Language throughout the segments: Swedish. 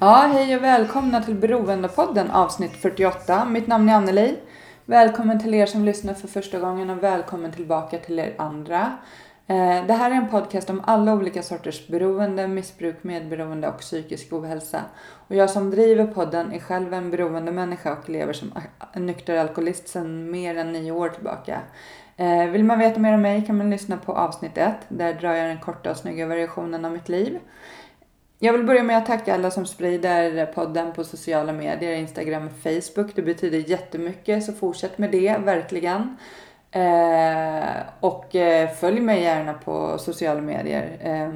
Ja, hej och välkomna till Beroendepodden avsnitt 48. Mitt namn är Anneli. Välkommen till er som lyssnar för första gången och välkommen tillbaka till er andra. Eh, det här är en podcast om alla olika sorters beroende, missbruk, medberoende och psykisk ohälsa. Och jag som driver podden är själv en beroende människa och lever som nykter alkoholist sedan mer än nio år tillbaka. Eh, vill man veta mer om mig kan man lyssna på avsnitt 1. Där drar jag den korta och snygga versionen av mitt liv. Jag vill börja med att tacka alla som sprider podden på sociala medier, Instagram och Facebook. Det betyder jättemycket, så fortsätt med det, verkligen. Eh, och eh, följ mig gärna på sociala medier. Eh,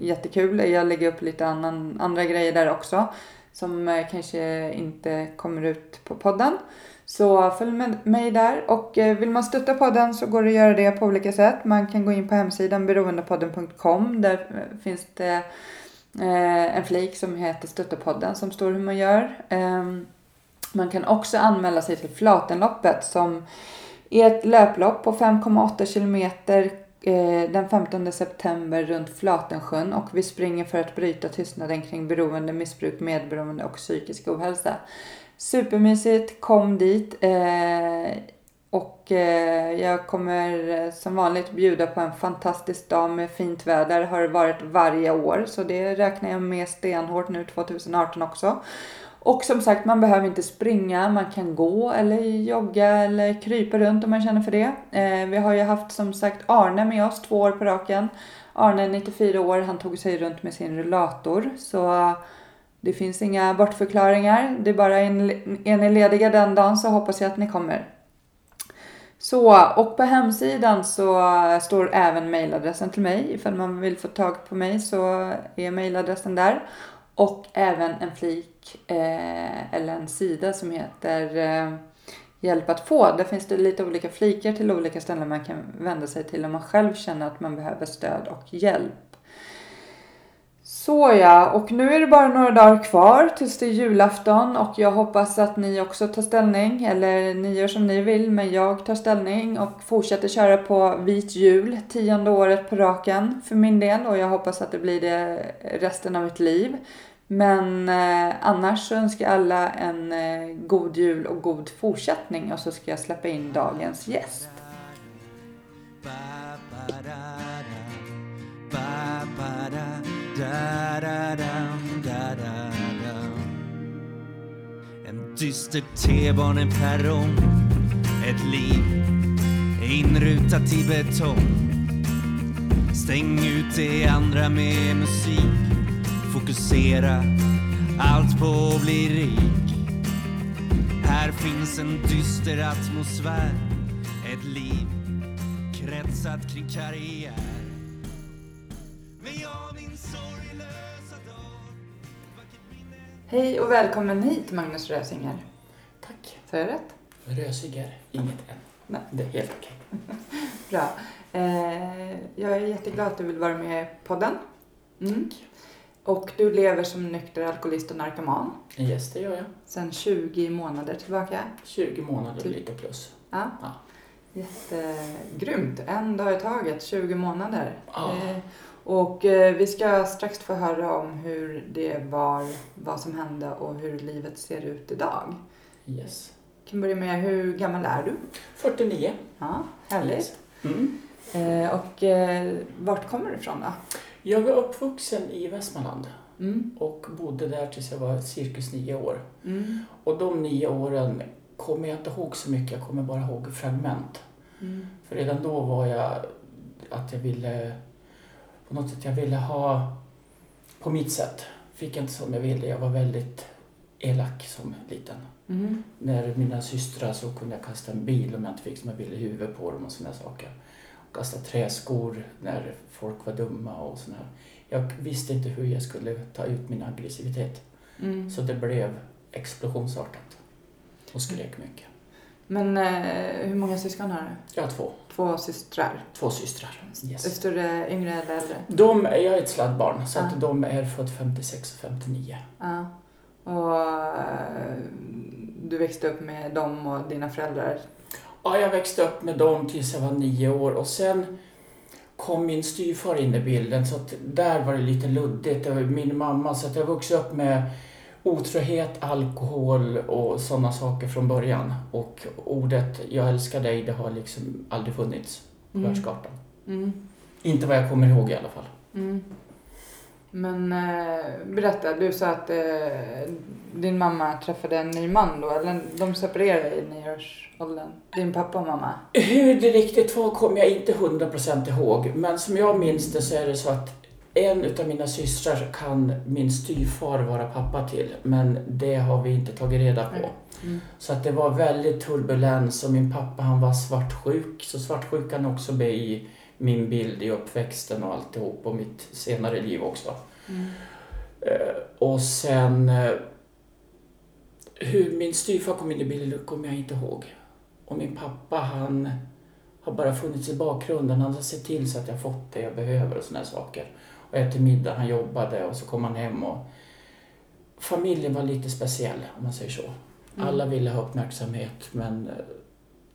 jättekul. Jag lägger upp lite annan, andra grejer där också. Som eh, kanske inte kommer ut på podden. Så följ med mig där. Och eh, vill man stötta podden så går det att göra det på olika sätt. Man kan gå in på hemsidan beroendepodden.com. Där eh, finns det Eh, en flik som heter Stöttepodden som står hur man gör. Ehm, man kan också anmäla sig till Flatenloppet som är ett löplopp på 5,8 kilometer eh, den 15 september runt Flatensjön och vi springer för att bryta tystnaden kring beroende, missbruk, medberoende och psykisk ohälsa. Supermysigt, kom dit. Eh, och eh, jag kommer eh, som vanligt bjuda på en fantastisk dag med fint väder. Har det varit varje år. Så det räknar jag med stenhårt nu 2018 också. Och som sagt, man behöver inte springa. Man kan gå eller jogga eller krypa runt om man känner för det. Eh, vi har ju haft som sagt Arne med oss två år på raken. Arne är 94 år. Han tog sig runt med sin rullator. Så det finns inga bortförklaringar. Det är bara en, är ni lediga den dagen så hoppas jag att ni kommer. Så, och på hemsidan så står även mejladressen till mig. Ifall man vill få tag på mig så är mejladressen där. Och även en flik eh, eller en sida som heter eh, Hjälp att få. Där finns det lite olika flikar till olika ställen man kan vända sig till om man själv känner att man behöver stöd och hjälp. Så ja, och nu är det bara några dagar kvar tills det är julafton och jag hoppas att ni också tar ställning, eller ni gör som ni vill, men jag tar ställning och fortsätter köra på vit jul, tionde året på raken för min del och jag hoppas att det blir det resten av mitt liv. Men eh, annars så önskar jag alla en eh, god jul och god fortsättning och så ska jag släppa in dagens gäst. En dyster T-baneperrong Ett liv inrutat i betong. Stäng ut det andra med musik Fokusera allt på att bli rik. Här finns en dyster atmosfär Ett liv kretsat kring karriär. Hej och välkommen hit Magnus Rösinger. Tack. Sa jag rätt? Rösiger, inget än. Nej. Det är helt okej. Bra. Eh, jag är jätteglad att du vill vara med i podden. Mm. Och du lever som nykter alkoholist och narkoman Yes, det gör jag. sedan 20 månader tillbaka. 20 månader Typ. lite plus. Ja. Ja. Jättegrymt. En dag i taget, 20 månader. Ja. Eh, och eh, vi ska strax få höra om hur det var, vad som hände och hur livet ser ut idag. Yes. Jag kan börja med, hur gammal är du? 49. Ja, härligt. Yes. Mm. Eh, och eh, vart kommer du ifrån då? Jag var uppvuxen i Västmanland Mm. och bodde där tills jag var cirkus nio år. Mm. Och de nio åren kommer jag inte ihåg så mycket, jag kommer bara ihåg fragment. Mm. För redan då var jag att jag ville, på något sätt, jag ville ha på mitt sätt. Fick inte som jag ville, jag var väldigt elak som liten. Mm. När mina systrar så kunde jag kasta en bil om jag inte fick som jag ville i huvudet på dem och sådana saker. kasta träskor när folk var dumma och sådär. Jag visste inte hur jag skulle ta ut min aggressivitet. Mm. Så det blev explosionsartat. Och skrek mycket. Men eh, hur många syskon har du? Jag har två. Två systrar. Två systrar. Yes. större, yngre eller äldre? De, jag är ett sladdbarn, så att Ah. de är född 56 och 59. Ja. Och eh, du växte upp med dem och dina föräldrar? Ja, jag växte upp med dem tills jag var nio år och sen kom min styvfar in i bilden så att där var det lite luddigt. Det var min mamma så att jag vuxit upp med otrohet, alkohol och sådana saker från början. Och ordet jag älskar dig, det har liksom aldrig funnits på Mm. världskartan. Mm. Inte vad jag kommer ihåg i alla fall. Mm. Men eh, berätta, du sa att eh, din mamma träffade en ny man då, eller de separerade i nioårsåldern? Din pappa och mamma? Hur det riktigt var kommer jag inte 100% ihåg. Men som jag minns det så är det så att en utav mina systrar kan min styvfar vara pappa till. Men det har vi inte tagit reda på. Nej. Mm. Så att det var väldigt turbulens och min pappa han var svartsjuk. Så svartsjukan också med i min bild i uppväxten och alltihop och mitt senare liv också. Mm. Eh, och sen eh, hur min styvfar kom in i bilden kommer jag inte ihåg. Och min pappa han har bara funnits i bakgrunden. Han har sett till så att jag fått det jag behöver och såna här saker. Och efter middag han jobbade och så kom han hem och familjen var lite speciell om man säger så. Mm. Alla ville ha uppmärksamhet men eh,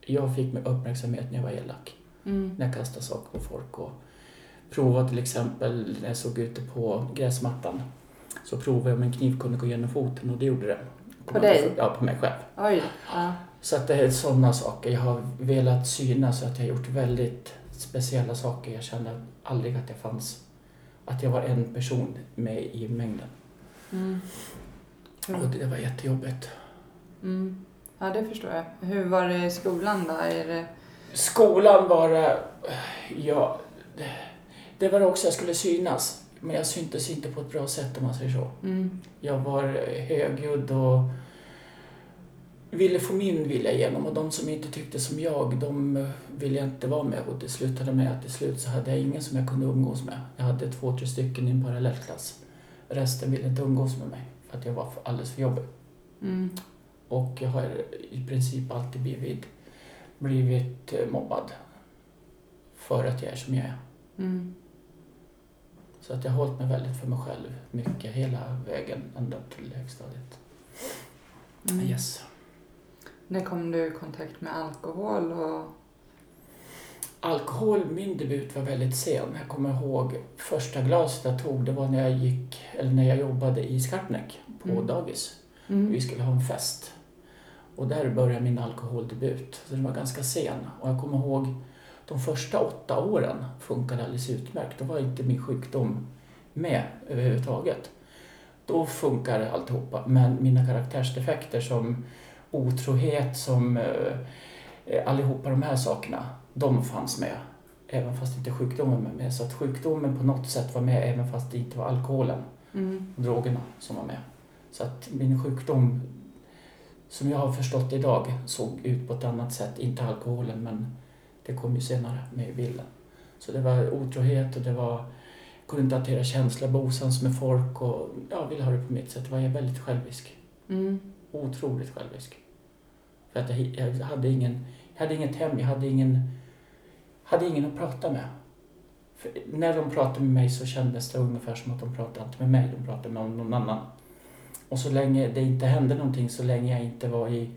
jag fick uppmärksamhet när jag var elak. Mm. När jag kastade saker på folk och provade till exempel när jag såg ute på gräsmattan. Så provade jag om en kniv kunde gå genom foten och det gjorde det. På dig? Ja, på mig själv. Oj. Ja. Så att det är sådana saker. Jag har velat synas så att jag har gjort väldigt speciella saker. Jag kände aldrig att jag fanns. Att jag var en person med i mängden. Mm. Och det var jättejobbigt. Mm. Ja, det förstår jag. Hur var det i skolan då? Är det... Skolan var det... Ja, det, det var också. Jag skulle synas. Men jag syntes inte på ett bra sätt om man säger så. Mm. Jag var högljudd och ville få min vilja igenom och de som inte tyckte som jag, de ville jag inte vara med och det slutade med att till slut så hade jag ingen som jag kunde umgås med. Jag hade två, tre stycken i en parallellklass. Resten ville inte umgås med mig för att jag var alldeles för jobbig. Mm. Och jag har i princip alltid blivit, blivit eh, mobbad för att jag är som jag är. Mm. Så att jag har hållit mig väldigt för mig själv mycket hela vägen ända upp till högstadiet. Mm. Yes. När kom du i kontakt med alkohol och... Alkohol, min debut var väldigt sen. Jag kommer ihåg första glaset jag tog, det var när jag gick, eller när jag jobbade i Skarpnäck på Mm. dagis. Mm. Vi skulle ha en fest. Och där började min alkoholdebut. Så den var ganska sen. Och jag kommer ihåg de första åtta åren funkade alldeles utmärkt. Då var inte min sjukdom med överhuvudtaget. Då funkar alltihopa. Men mina karaktärsdefekter som otrohet, som eh, allihopa de här sakerna, de fanns med. Även fast inte sjukdomen var med. Så att sjukdomen på något sätt var med även fast det inte var alkoholen Mm. och drogerna som var med. Så att min sjukdom, som jag har förstått idag, såg ut på ett annat sätt. Inte alkoholen, men det kom ju senare med i bilden. Så det var otrohet och det var... Jag kunde inte hantera känslor, osams med folk och ja, ville ha det på mitt sätt. Var jag väldigt självisk. Mm. Otroligt självisk. För att jag, jag hade ingen... Jag hade inget hem, jag hade ingen... Hade ingen att prata med. För när de pratade med mig så kändes det ungefär som att de pratade inte med mig, de pratade med någon annan. Och så länge det inte hände någonting, så länge jag inte var i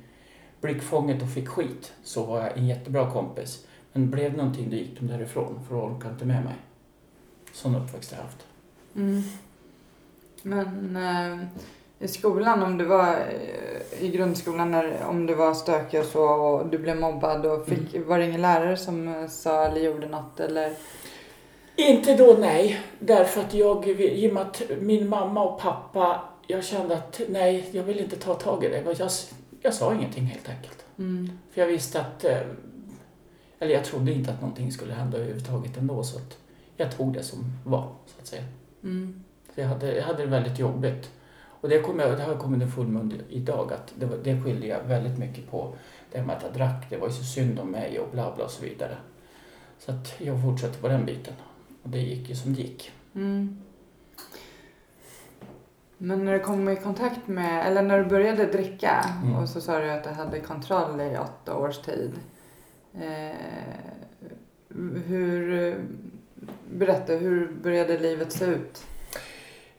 blickfånget och fick skit, så var jag en jättebra kompis. Men blev det någonting, då gick de därifrån, för de orkade inte med mig. Sån uppväxt har jag haft. Mm. Men eh, i skolan, om du var eh, i grundskolan, när, om du var stökig och så och du blev mobbad och fick, var det ingen lärare som eh, sa eller gjorde något eller? Inte då, nej. Därför att jag, i och med att min mamma och pappa, jag kände att nej, jag vill inte ta tag i det. Jag, jag sa ingenting helt enkelt. Mm. För jag visste att, eh, eller jag trodde inte att någonting skulle hända överhuvudtaget ändå. Så att jag tog det som var, så att säga. Mm. Så jag hade, jag hade det väldigt jobbigt. Och det, kom jag, det har kommit underfund med idag, att det, var- det skilde jag väldigt mycket på. Det med att jag drack, det var ju så synd om mig och bla bla och så vidare. Så att jag fortsatte på den biten. Och det gick ju som det gick. Mm. Men när du kom i kontakt med, eller när du började dricka Mm. och så sa du att du hade kontroll i åtta års tid. Eh, hur, berätta, hur började livet se ut?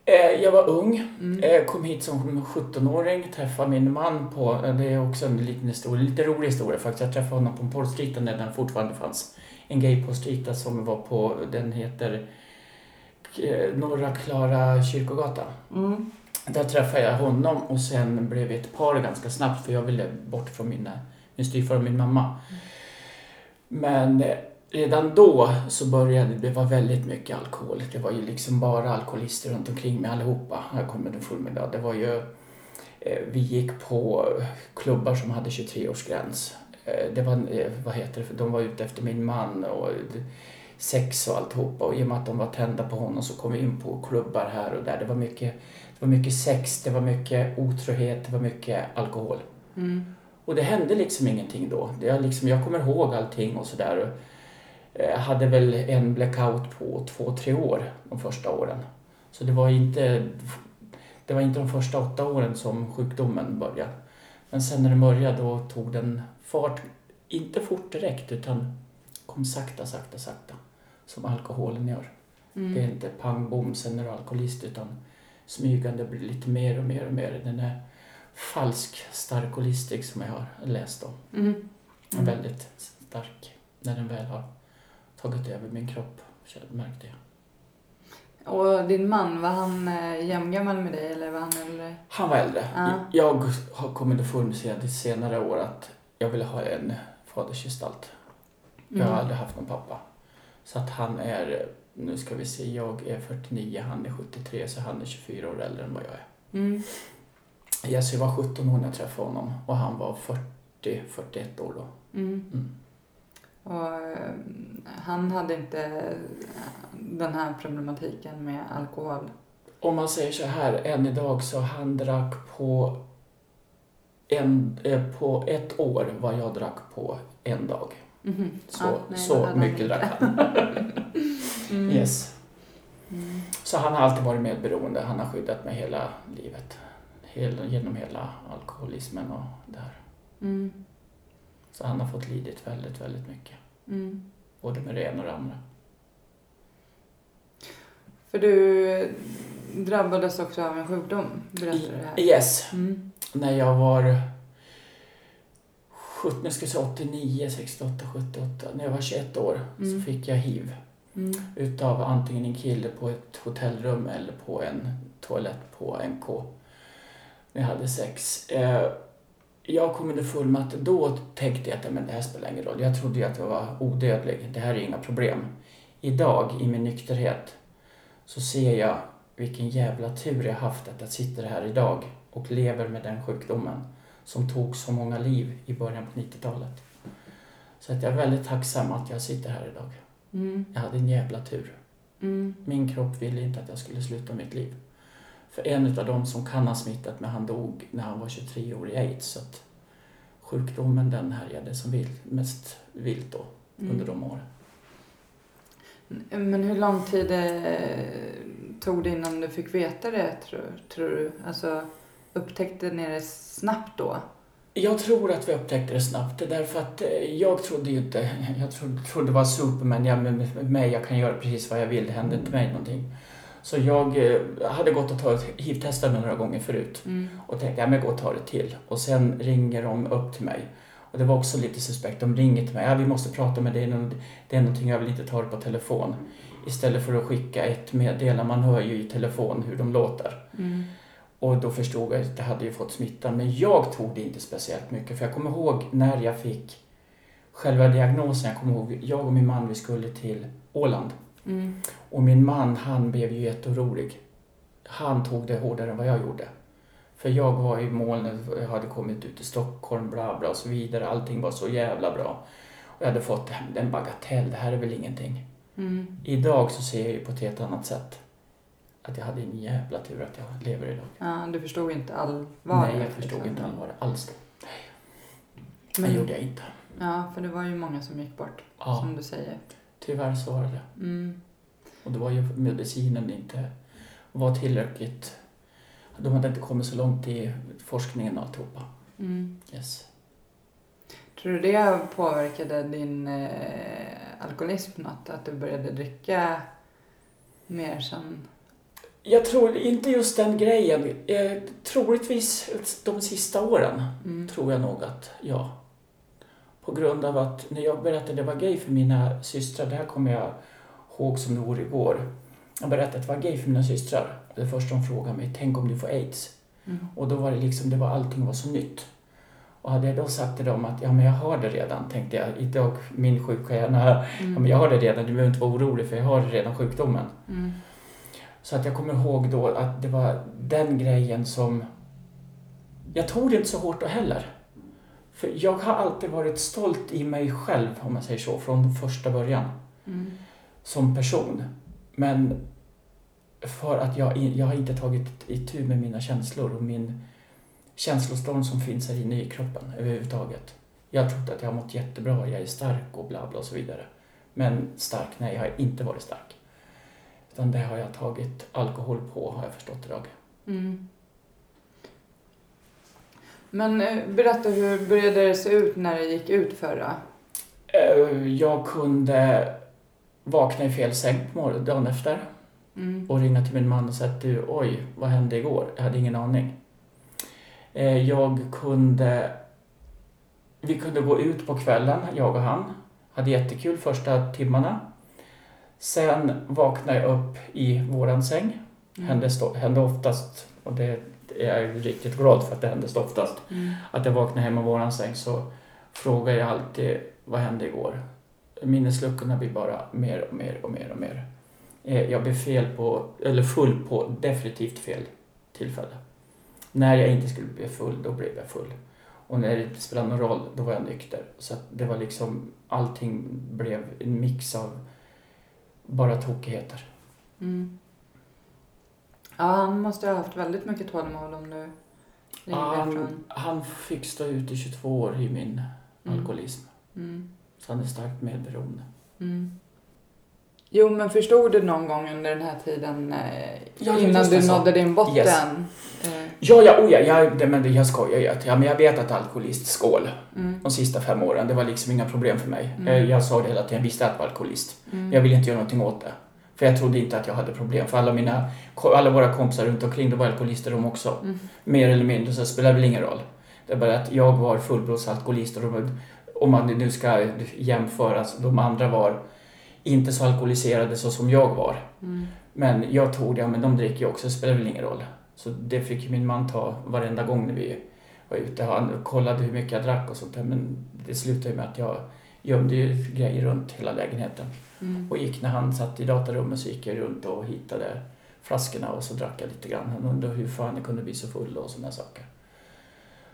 Eh, jag var ung, Mm. eh, kom hit som 17-åring, träffade min man på, eh, det är också en liten historia, lite rolig historia faktiskt. Jag träffade honom på en porrstreet när den fortfarande fanns. En gay porrstreet som var på, den heter Norra Klara kyrkogata. Mm. Där träffade jag honom och sen blev vi ett par ganska snabbt för jag ville bort från mina, min styvfar och min mamma. Men eh, redan då så började det vara väldigt mycket alkohol. Det var ju liksom bara alkoholister runt omkring mig allihopa. Här kommer den fullmiddag. Det var ju, eh, vi gick på klubbar som hade 23-årsgräns. Eh, det var, eh, vad heter det, de var ute efter min man och sex och alltihopa. Och i och med att de var tända på honom så kom vi in på klubbar här och där. Det var mycket, det var mycket sex, det var mycket otrohet, det var mycket alkohol. Mm. Och det hände liksom ingenting då. Det liksom, jag kommer ihåg allting och sådär. Jag hade väl en blackout på två, tre år de första åren. Så det var inte, det var inte de första åtta åren som sjukdomen började. Men sen när det började då tog den fart, inte fort direkt utan kom sakta, sakta, sakta. Som alkoholen gör. Mm. Det är inte pang bom sen är du alkoholist utan smygande blir lite mer och mer och mer. Den är falsk starkolistik som jag har läst om. Mm. Mm. Väldigt stark när den väl har tagit över min kropp, märkte jag. Och din man, var han eh, jämngammal med dig eller var han äldre? Han var äldre. Ja. Jag har kommit underfund med senare år att jag ville ha en fadersgestalt. Jag har Mm. aldrig haft någon pappa. Så att han är, nu ska vi se, jag är 49, han är 73 så han är 24 år äldre än vad jag är. Mm. Jesse var 17 år när jag träffade honom och han var 40, 41 år då. Mm. Mm. Och eh, han hade inte eh, den här problematiken med alkohol. Om man säger så här, än idag så han drack på, en, eh, på ett år vad jag drack på en dag. Mhm. Så, Ja, nej, så mycket drack han. Mm. Yes. Mm. Så han har alltid varit medberoende. Han har skyddat mig hela livet. Hela, genom hela alkoholismen och det här. Mm. Så han har fått lidit väldigt, väldigt mycket. Mm. Både med det ena och det andra. För du drabbades också av en sjukdom, berättade du här. Yes. Mm. När jag var 17, jag säga 89, 68, 78. När jag var 21 år Mm. så fick jag hiv. Mm. Utav antingen en kille på ett hotellrum eller på en toalett på NK. När jag hade sex. Jag kom underfund med att då tänkte jag att men det här spelar ingen roll. Jag trodde ju att jag var odödlig. Det här är inga problem. Idag, i min nykterhet, så ser jag vilken jävla tur jag haft att jag sitter här idag och lever med den sjukdomen som tog så många liv i början på 90-talet. Så att jag är väldigt tacksam att jag sitter här idag. Mm. Jag hade en jävla tur. Mm. Min kropp ville inte att jag skulle sluta mitt liv. För en av dem som kan ha smittat mig, han dog när han var 23 år i aids. Så att sjukdomen den härjade som vild, mest vilt då, Mm. under de åren. Men hur lång tid eh, tog det innan du fick veta det, tror, tror du? Alltså, upptäckte ni det snabbt då? Jag tror att vi upptäckte det snabbt. Därför att eh, jag trodde ju inte... Jag trodde, trodde det var Superman. Ja, med mig, jag kan göra precis vad jag vill. Det hände inte mig någonting. Så jag eh, hade gått och tagit hiv-testat mig några gånger förut. Mm. Och tänkte, ja men gå och ta det till. Och sen ringer de upp till mig. Och det var också lite suspekt. De ringer till mig. Ja, vi måste prata med dig. Det är någonting jag vill inte ta det på telefon. Istället för att skicka ett meddelande. Man hör ju i telefon hur de låter. Mm. Och då förstod jag att jag hade ju fått smittan. Men jag tog det inte speciellt mycket. För jag kommer ihåg när jag fick själva diagnosen. Jag kommer ihåg, jag och min man vi skulle till Åland. Mm. Och min man han blev ju jätteorolig. Han tog det hårdare än vad jag gjorde. För jag var i molnet, jag hade kommit ut i Stockholm, bla bla och så vidare. Allting var så jävla bra. Och jag hade fått en bagatell, det här är väl ingenting. Mm. Idag så ser jag ju på ett helt annat sätt. Att jag hade en jävla tur att jag lever idag. Ja, du förstod inte allvaret? Nej, jag förstod liksom. inte allvaret alls då. Men, Det gjorde jag inte. Ja, för det var ju många som gick bort, Ja, som du säger. Tyvärr så var det det. Mm. Och det var ju medicinen inte var tillräckligt... De hade inte kommit så långt i forskningen och alltihopa. Mm. Yes. Tror du det påverkade din eh, alkoholism något? Att du började dricka mer sen? Jag tror inte just den grejen. Eh, troligtvis de sista åren Mm. tror jag nog att ja. På grund av att när jag berättade att jag var gay för mina systrar, det här kommer jag ihåg som det vore igår. Jag berättade att jag var gay för mina systrar. Det första de frågade mig, tänk om du får aids? Mm. Och då var det liksom, det var, allting var så nytt. Och hade jag då sagt till dem att ja men jag har det redan, tänkte jag. Idag, min sjuka hjärna här. Ja men jag har det redan, du behöver inte vara orolig för jag har redan sjukdomen. Mm. Så att jag kommer ihåg då att det var den grejen som... Jag tog det inte så hårt då heller. För jag har alltid varit stolt i mig själv, om man säger så, från första början. Mm. Som person. Men för att jag, jag har inte tagit itu med mina känslor och min känslostorm som finns här inne i kroppen överhuvudtaget. Jag har trott att jag har mått jättebra, jag är stark och bla bla och så vidare. Men stark, nej jag har inte varit stark. Utan det har jag tagit alkohol på, har jag förstått idag. Mm. Men eh, berätta, hur började det se ut när det gick ut förra? Eh, Jag kunde vakna i fel säng på morgonen dagen efter Mm. och ringa till min man och säga att du, oj, vad hände igår? Jag hade ingen aning. Eh, Jag kunde... Vi kunde gå ut på kvällen, jag och han. Hade jättekul första timmarna. Sen vaknade jag upp i våran säng. Mm. Hände, hände oftast, och det är jag riktigt glad för att det hände oftast, Mm. att jag vaknade hemma i våran säng så frågar jag alltid vad hände igår? Minnesluckorna blir bara mer och mer och mer och mer. Eh, Jag blev fel på, eller full på definitivt fel tillfälle. När jag inte skulle bli full, då blev jag full. Och när det inte spelade någon roll, då var jag nykter. Så det var liksom, allting blev en mix av bara tokigheter. Mm. Ja, han måste ha haft väldigt mycket tålamod om du ringde Han, från... han fick stå ut i 22 år i min Mm. alkoholism. Mm. Så han är starkt medberoende. Mm. Jo, men förstod du någon gång under den här tiden eh, Ja, innan du nådde din botten? Yes. Eh, Ja, ja, oh ja, ja det, men det, jag skojar ju. Ja, men jag vet att alkoholist, skål. mm. De sista fem åren, det var liksom inga problem för mig. Mm. Eh, Jag sa det hela tiden, jag visste att jag var alkoholist. Mm. Jag ville inte göra någonting åt det. För jag trodde inte att jag hade problem. För alla mina, alla våra kompisar runt omkring, de var alkoholister de också. Mm. Mer eller mindre, så det spelar väl ingen roll. Det är bara att jag var fullblodsalkoholist och de, om man nu ska jämföra, så de andra var inte så alkoholiserade så som jag var. Mm. Men jag tog det, ja, men de dricker ju också, det spelar väl ingen roll. Så det fick min man ta varenda gång när vi var ute. Han kollade hur mycket jag drack och sånt där, men det slutade med att jag gömde ju grejer runt hela lägenheten. Mm. Och gick när han satt i datarummet så gick jag runt och hittade flaskorna och så drack jag lite grann. Han undrade hur fan jag kunde bli så full och sådana saker.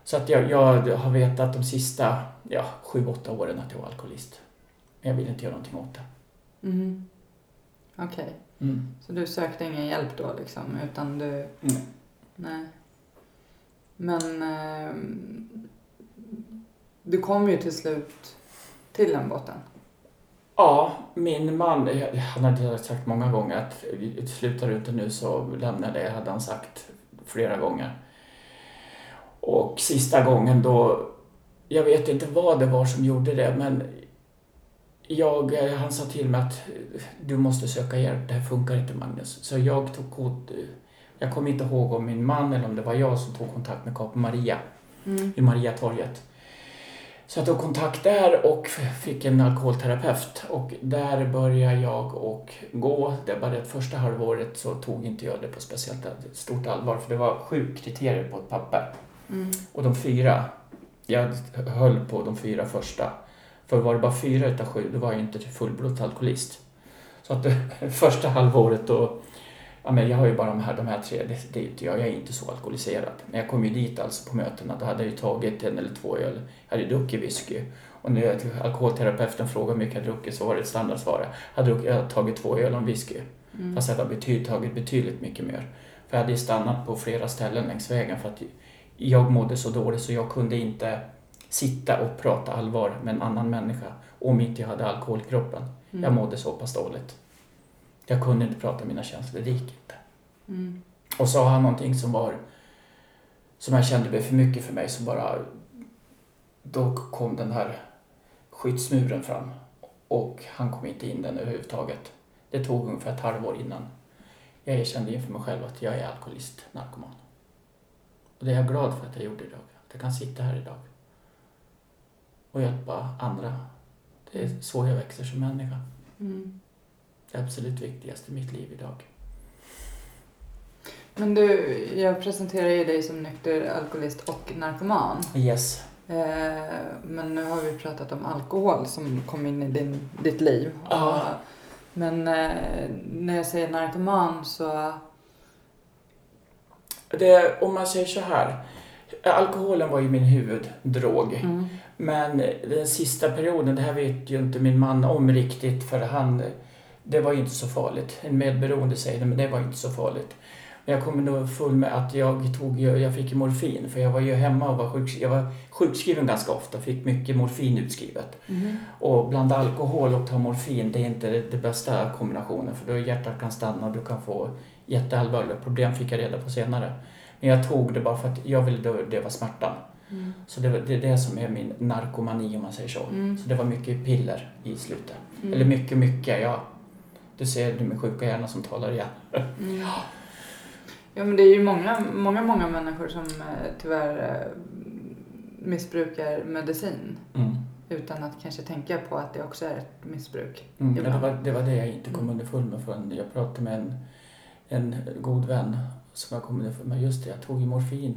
Så att jag, jag har vetat de sista ja, sju, åtta åren att jag var alkoholist. Men jag ville inte göra någonting åt det. Mm. Okej, Mm. så du sökte ingen hjälp då liksom, utan du... Mm. Nej. Men ehm, du kom ju till slut till den botten. Ja, min man, han hade sagt många gånger att slutar du inte nu så lämnar jag det, hade han sagt flera gånger. Och sista gången då, jag vet inte vad det var som gjorde det, men jag, han sa till mig att du måste söka hjälp, det här funkar inte Magnus. Så jag tog kod, jag kommer inte ihåg om min man eller om det var jag som tog kontakt med Kap Maria Mm. i Mariatorget. Så jag tog kontakt där och fick en alkoholterapeut och där började jag och gå. Det var det första halvåret så tog inte jag det på speciellt stort allvar för det var sju kriterier på ett papper. Mm. Och de fyra, jag höll på de fyra första. För var det bara fyra utav sju, då var jag inte fullblodsalkoholist. Så att det första halvåret då, ja men jag har ju bara de här, de här tre, det, det jag, jag är inte så alkoholiserad. Men jag kom ju dit alltså på mötena, då hade jag ju tagit en eller två öl, jag hade druckit whisky. Och när alkoholterapeuten frågade hur mycket jag druckit så var det ett standardsvar. Jag hade jag tagit två öl om whisky. Mm. Fast jag hade betyd, tagit betydligt mycket mer. För jag hade ju stannat på flera ställen längs vägen för att jag mådde så dåligt så jag kunde inte sitta och prata allvar med en annan människa om inte jag hade alkohol i kroppen. Mm. Jag mådde så pass dåligt. Jag kunde inte prata om mina känslor, det gick inte. Mm. Och så har han någonting som var som jag kände blev för mycket för mig som bara då kom den här skyddsmuren fram och han kom inte in den överhuvudtaget. Det tog ungefär ett halvår innan jag erkände inför mig själv att jag är alkoholist, narkoman. Och det är jag glad för att jag gjorde idag. Att jag kan sitta här idag och hjälpa andra. Det är så jag växer som människa. Mm. Det absolut viktigaste i mitt liv idag. Men du, jag presenterar ju dig som nykter alkoholist och narkoman. Yes. Eh, men nu har vi pratat om alkohol som kom in i din, ditt liv. Ja. Och, men eh, när jag säger narkoman så... Det, om man säger så här. Alkoholen var ju min huvuddrog. Mm. Men den sista perioden, det här vet ju inte min man om riktigt för han, det var inte så farligt. En medberoende säger det, men det var inte så farligt. Jag kommer nog full med att jag tog, jag fick morfin för jag var ju hemma och var, sjuk, jag var sjukskriven ganska ofta, fick mycket morfin utskrivet. Mm. Och blanda alkohol och ta morfin, det är inte det bästa kombinationen för då hjärtat kan stanna och du kan få jätteallvarliga problem, fick jag reda på senare. Men jag tog det bara för att jag ville dö- döva smärtan. Mm. Så det, det är det som är min narkomani om man säger så. Mm. Så det var mycket piller i slutet. Mm. Eller mycket, mycket, ja. Du ser, du min sjuka hjärna som talar igen. Mm. Ja men det är ju många, många, många människor som eh, tyvärr eh, missbrukar medicin. Mm. Utan att kanske tänka på att det också är ett missbruk. Mm. Ja, det, var, det var det jag inte kom Mm. underfund med förrän jag pratade med en, en god vän som jag kom underfund med. Just det, jag tog ju morfin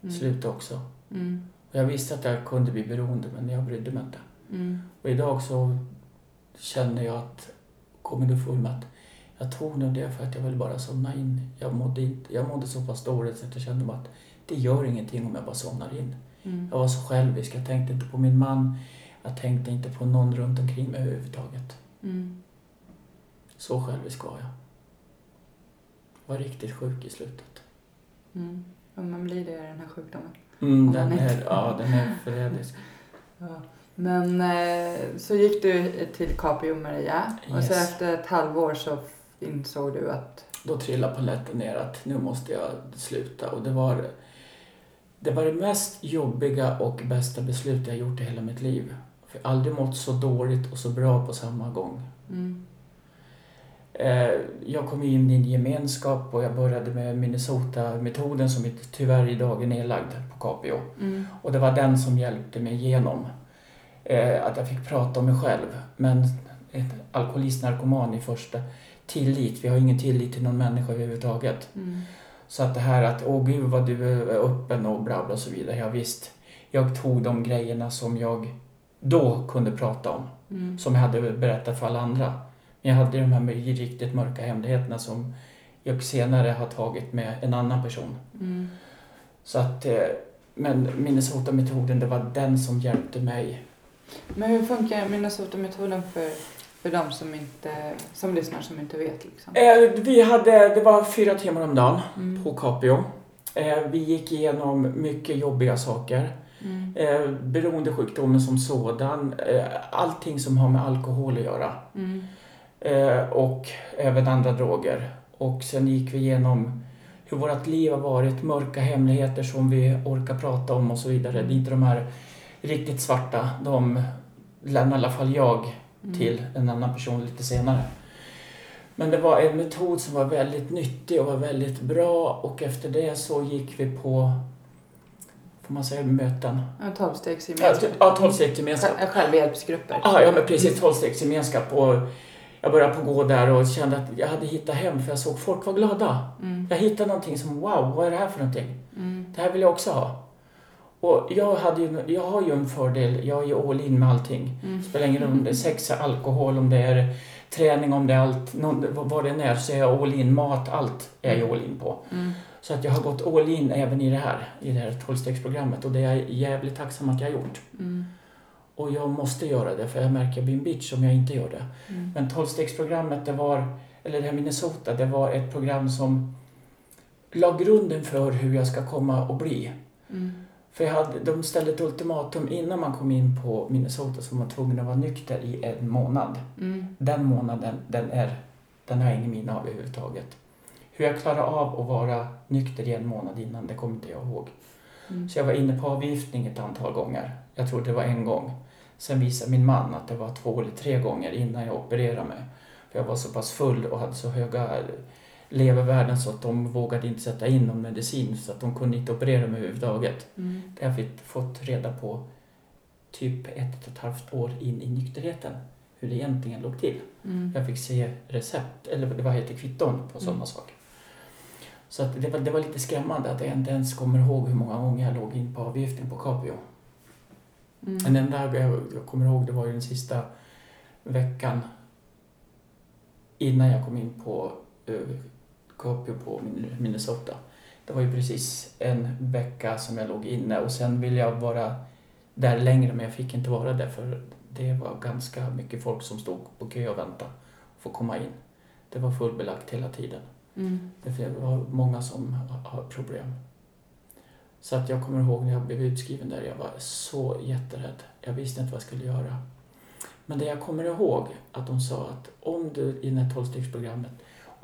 i Mm. slutet också. Mm. Och jag visste att jag kunde bli beroende men jag brydde mig inte. Mm. Och idag så känner jag att, du full med att jag tog nog det för att jag ville bara somna in. Jag mådde, inte, jag mådde så pass dåligt så att jag kände att det gör ingenting om jag bara somnar in. Mm. Jag var så självisk. Jag tänkte inte på min man. Jag tänkte inte på någon runt omkring mig överhuvudtaget. Mm. Så självisk var jag. Jag var riktigt sjuk i slutet. Mm. Och man blir det i den här sjukdomen. Mm, den, är, inte- ja, den är förrädisk. Ja. Men eh, så gick du till Capio Maria och så Yes. efter ett halvår så insåg du att Då trillade paletten ner att nu måste jag sluta. Och det var, det var det mest jobbiga och bästa beslut jag gjort i hela mitt liv. För jag har aldrig mått så dåligt och så bra på samma gång. mm, Eh, Jag kom in i en gemenskap och jag började med Minnesota-metoden som tyvärr idag är nedlagd på Capio. mm, Och det var den som hjälpte mig igenom. Eh, att jag fick prata om mig själv. Men alkoholist, narkoman i första tillit. Vi har ingen tillit till någon människa överhuvudtaget. mm, Så att det här att åh gud vad du är öppen och bla bla och så vidare. Ja, visst, jag tog de grejerna som jag då kunde prata om. mm, Som jag hade berättat för alla andra. Men jag hade de här riktigt mörka hemligheterna som jag senare har tagit med en annan person. mm, Så att, eh, men Minnesota-metoden, det var den som hjälpte mig. Men hur funkar Minnesota-metoden för, för de som, inte, som lyssnar som inte vet? Liksom? Eh, vi hade, det var fyra timmar om dagen Mm, på Capio. Eh, vi gick igenom mycket jobbiga saker. mm, Eh, beroendesjukdomen som sådan, eh, allting som har med alkohol att göra. mm, Eh, och även andra droger. Och sen gick vi igenom hur vårt liv har varit, mörka hemligheter som vi orkar prata om och så vidare. Det är inte de här riktigt svarta, de lämnar i alla fall jag mm. till en annan person lite senare. Men det var en metod som var väldigt nyttig och var väldigt bra och efter det så gick vi på, får man säga möten? Ja, tolvstegsgemenskap. Ja, tolvstegsgemenskap. Själv- Självhjälpsgrupper. Ja, ja men precis, tolvstegsgemenskap och jag började på gå där och kände att jag hade hittat hem för jag såg folk var glada. Mm, Jag hittade någonting som wow, vad är det här för någonting? mm, Det här vill jag också ha. Och jag, hade ju, jag har ju en fördel, jag är ju all in med allting. mm, spelar ingen roll om det är sex, alkohol, om det är träning, om det är allt, någon, vad det än är, så är jag all in. Mat, allt är jag all in på. mm, Så att jag har gått all in även i det här, i det här tolvstegsprogrammet och det är jag jävligt tacksam att jag har gjort. mm, Och jag måste göra det för jag märker att jag blir en bitch om jag inte gör det. mm, Men tolvstegsprogrammet, det var, eller det här Minnesota, det var ett program som la grunden för hur jag ska komma och bli. mm, För jag hade, de ställde ett ultimatum innan man kom in på Minnesota så var man tvungen att vara nykter i en månad. Mm. Den månaden, den, är, den har jag ingen minne av överhuvudtaget. Hur jag klarade av att vara nykter i en månad innan, det kommer inte jag ihåg. Mm. Så jag var inne på avgiftning ett antal gånger. Jag tror det var en gång. Sen visade min man att det var två eller tre gånger innan jag opererade mig. För jag var så pass full och hade så höga levervärden så att de vågade inte sätta in någon medicin så att de kunde inte operera mig överhuvudtaget. Mm. Det har fick- fått reda på typ ett och ett halvt år in i nykterheten. Hur det egentligen låg till. Mm. Jag fick se recept, eller vad heter kvitton på sådana Mm. saker. Så att det, var, det var lite skrämmande att jag inte ens kommer ihåg hur många gånger jag låg in på avgiftning på Capio. Mm. Den där jag, jag kommer ihåg, det var ju den sista veckan innan jag kom in på uh, Capio på Min- Minnesota. Det var ju precis en vecka som jag låg inne och sen ville jag vara där längre men jag fick inte vara där för det var ganska mycket folk som stod på kö och väntade för att komma in. Det var fullbelagt hela tiden. Mm. Det var många som har problem. Så att jag kommer ihåg när jag blev utskriven där, jag var så jätterädd. Jag visste inte vad jag skulle göra. Men det jag kommer ihåg att de sa att om du i det här tolvstegsprogrammet,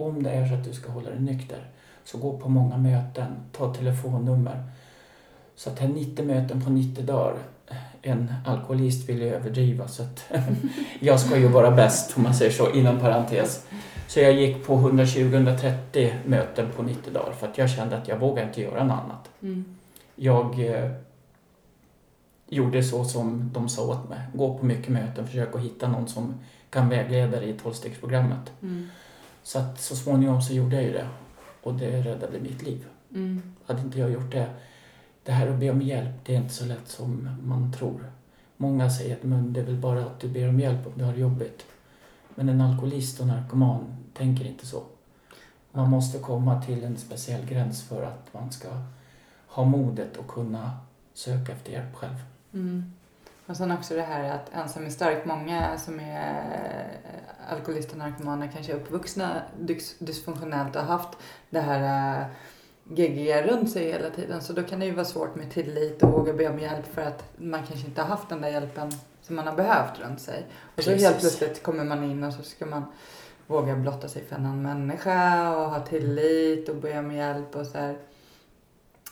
om det är så att du ska hålla dig nykter, så gå på många möten, ta telefonnummer. Så att det är 90 möten på 90 dagar. En alkoholist vill ju överdriva så att jag ska ju vara bäst om man säger så, inom parentes. Så jag gick på 120-130 möten på 90 dagar för att jag kände att jag vågade inte göra något annat. Mm. Jag eh, gjorde så som de sa åt mig. Gå på mycket möten, försök att hitta någon som kan vägleda dig i tolvstegsprogrammet. Mm. Så att så småningom så gjorde jag ju det. Och det räddade mitt liv. Mm. Hade inte jag gjort det, det här att be om hjälp, det är inte så lätt som man tror. Många säger att men det är väl bara att du ber om hjälp om du har det jobbigt. Men en alkoholist och narkoman tänker inte så. Man måste komma till en speciell gräns för att man ska ha modet och kunna söka efter hjälp själv. Mm. Och sen också det här att ensam är stark. Många som är eh, alkoholister och narkomaner kanske är uppvuxna dys- dysfunktionellt och har haft det här äh, geggiga runt sig hela tiden. Så då kan det ju vara svårt med tillit och våga be om hjälp för att man kanske inte har haft den där hjälpen som man har behövt runt sig. Och så Precis. helt plötsligt kommer man in och så ska man våga blotta sig för en annan människa och ha tillit och be om hjälp och så här.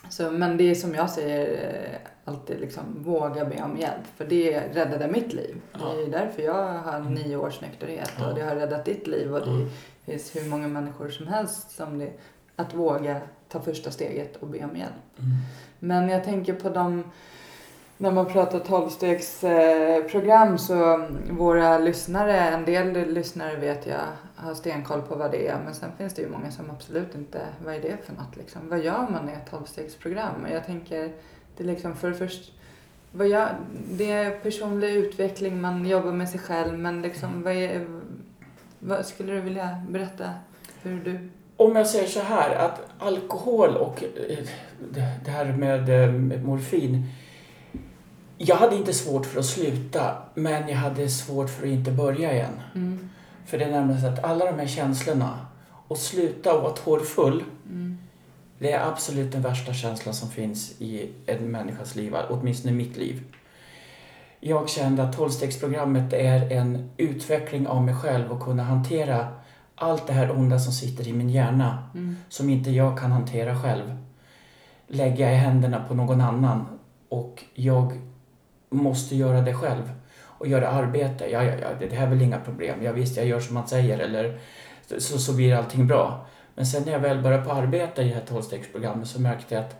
Så, men det är som jag säger eh, alltid liksom våga be om hjälp för det räddade mitt liv. Det är därför jag har Mm. nio års nykterhet Ja. och det har räddat ditt liv och det Mm. finns hur många människor som helst som det, att våga ta första steget och be om hjälp. Mm. Men jag tänker på de, när man pratar tolvstegsprogram så mm, våra lyssnare, en del lyssnare vet jag har stenkoll på vad det är men sen finns det ju många som absolut inte, vad är det för något liksom? Vad gör man i ett tolvstegsprogram? Och Jag tänker, det är liksom för först, vad gör, det är personlig utveckling, man jobbar med sig själv men liksom vad är, vad skulle du vilja berätta hur du Om jag säger så här att alkohol och eh, det här med eh, med morfin. Jag hade inte svårt för att sluta men jag hade svårt för att inte börja igen. mm, För det är nämligen så att alla de här känslorna och sluta och vara tårfull mm, det är absolut den värsta känslan som finns i en människas liv, åtminstone i mitt liv. Jag kände att tolvstegsprogrammet är en utveckling av mig själv och kunna hantera allt det här onda som sitter i min hjärna mm, som inte jag kan hantera själv. Lägga i händerna på någon annan och jag måste göra det själv och göra arbete. Ja, ja, ja, det här är väl inga problem. Jag visst, jag gör som man säger eller så, så blir allting bra. Men sen när jag väl började på arbeta i det här tolvstegsprogrammet så märkte jag att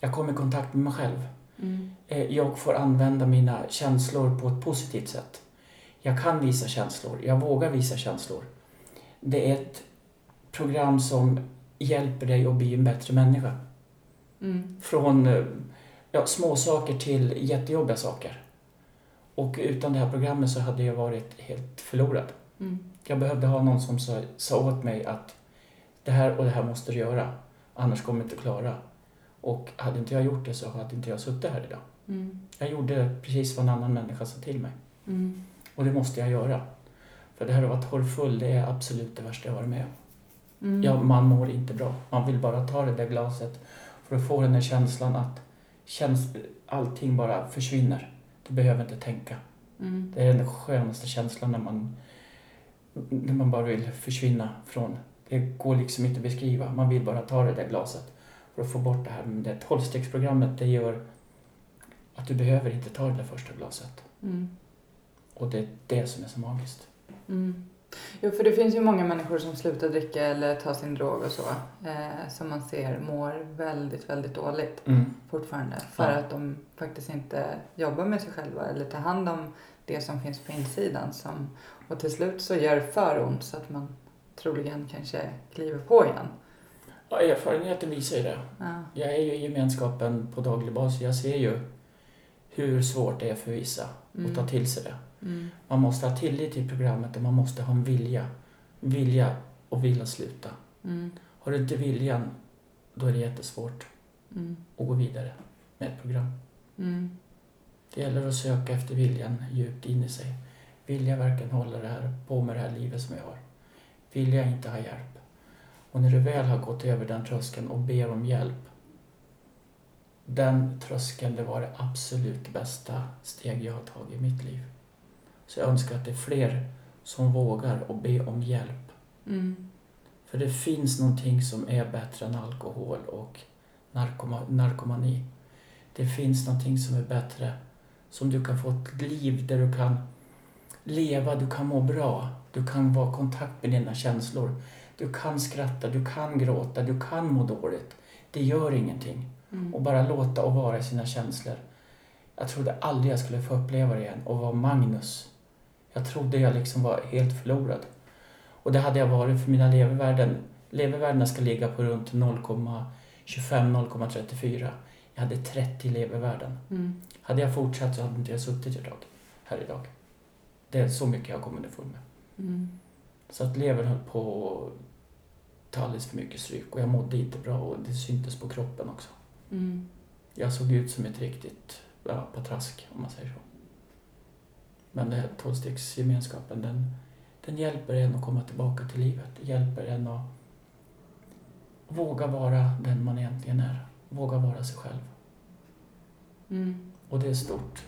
jag kom i kontakt med mig själv. mm, Eh, Jag får använda mina känslor på ett positivt sätt. Jag kan visa känslor, jag vågar visa känslor. Det är ett program som hjälper dig att bli en bättre människa. mm, Från eh, ja, små saker till jättejobbiga saker. Och utan det här programmet så hade jag varit helt förlorad. mm. Jag behövde ha någon som sa, sa åt mig att det här och det här måste du göra, annars kommer du inte klara. Och hade inte jag gjort det så hade inte jag suttit här idag. Mm, Jag gjorde precis vad en annan människa sa till mig. mm, Och det måste jag göra. För det här att vara torrfull, det är absolut det värsta jag varit med om. mm. Ja, man mår inte bra. Man vill bara ta det där glaset för att få den där känslan att känns, allting bara försvinner. Du behöver inte tänka. Mm. Det är den skönaste känslan när man, när man bara vill försvinna från. Det går liksom inte att beskriva. Man vill bara ta det där glaset för att få bort det här. Men det tolvstegsprogrammet det gör att du behöver inte ta det där första glaset. Mm. Och det är det som är så magiskt. Mm. Jo, för det finns ju många människor som slutar dricka eller tar sin drog och så. Eh, som man ser mår väldigt, väldigt dåligt fortfarande. För Ja. att de faktiskt inte jobbar med sig själva eller tar hand om det som finns på insidan. Som, och till slut så gör det för ont så att man troligen kanske kliver på igen. Ja, erfarenheten visar ju det. Ja. Jag är ju i gemenskapen på daglig basis. Jag ser ju hur svårt det är för vissa att ta till sig det. Mm. Man måste ha tillit till programmet och man måste ha en vilja. Vilja och vilja sluta. Mm. Har du inte viljan, då är det jättesvårt Mm. att gå vidare med ett program. Mm. Det gäller att söka efter viljan djupt in i sig. Vill jag verkligen hålla det här på med det här livet som jag har? Vill jag inte ha hjälp? Och när du väl har gått över den tröskeln och ber om hjälp. Den tröskeln, det var det absolut bästa steg jag har tagit i mitt liv. Så jag önskar att det är fler som vågar och be om hjälp. Mm. För det finns någonting som är bättre än alkohol och narkoma, narkomani. Det finns någonting som är bättre, som du kan få ett liv där du kan leva, du kan må bra, du kan vara i kontakt med dina känslor. Du kan skratta, du kan gråta, du kan må dåligt. Det gör ingenting. Mm. Och bara låta och vara i sina känslor. Jag trodde aldrig jag skulle få uppleva det igen och vara Magnus. Jag trodde jag liksom var helt förlorad. Och det hade jag varit för mina levervärden. Levervärdena ska ligga på runt 0,25-0,34. Jag hade 30 levervärden. Mm. Hade jag fortsatt så hade inte jag suttit idag, här idag. Det är så mycket jag har kommit underfund med. Mm. Så att levern höll på att ta alldeles för mycket stryk och jag mådde inte bra och det syntes på kroppen också. Mm. Jag såg ut som ett riktigt ja, patrask, om man säger så. Men den här tolvstegsgemenskapen, den, den hjälper en att komma tillbaka till livet. Det hjälper en att våga vara den man egentligen är. Våga vara sig själv. Mm. Och det är stort.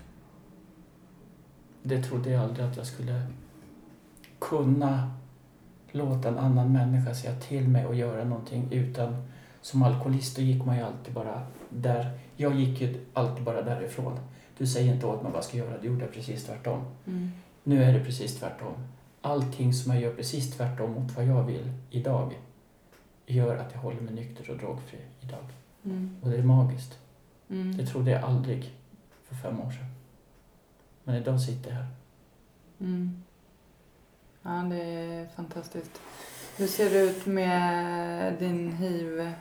Det trodde jag aldrig att jag skulle kunna låta en annan människa säga till mig och göra någonting utan som alkoholist då gick man ju alltid bara där. Jag gick ju alltid bara därifrån. Du säger inte åt mig vad jag ska göra, du gjorde precis tvärtom. Mm. Nu är det precis tvärtom. Allting som jag gör precis tvärtom mot vad jag vill idag gör att jag håller mig nykter och drogfri idag. Mm. Och det är magiskt. Mm. Det trodde jag aldrig för fem år sedan. Men idag sitter jag här. Mm. Ja, det är fantastiskt. Hur ser det ut med din hiv?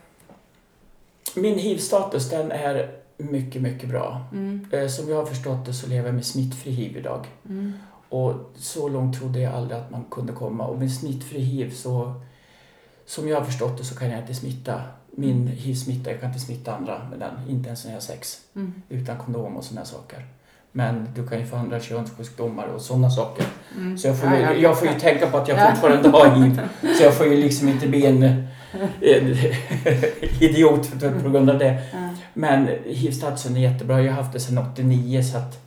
Min hiv-status den är mycket, mycket bra. Mm. Eh, Som jag har förstått det så lever jag med smittfri hiv idag. Mm. Och så långt trodde jag aldrig att man kunde komma. Och med smittfri hiv så, som jag har förstått det så kan jag inte smitta. Min hiv-smitta, jag kan inte smitta andra med den. Inte ens när jag har sex. Mm. Utan kondom och sådana saker. Men du kan ju få andra könssjukdomar och sådana saker. Mm. Så jag får, ju, ja, jag får ju tänka på att jag Ja. fortfarande har hiv. Så jag får ju liksom inte bli en idiot på grund av det. Men hiv-statusen är jättebra. Jag har haft det sedan 89 så att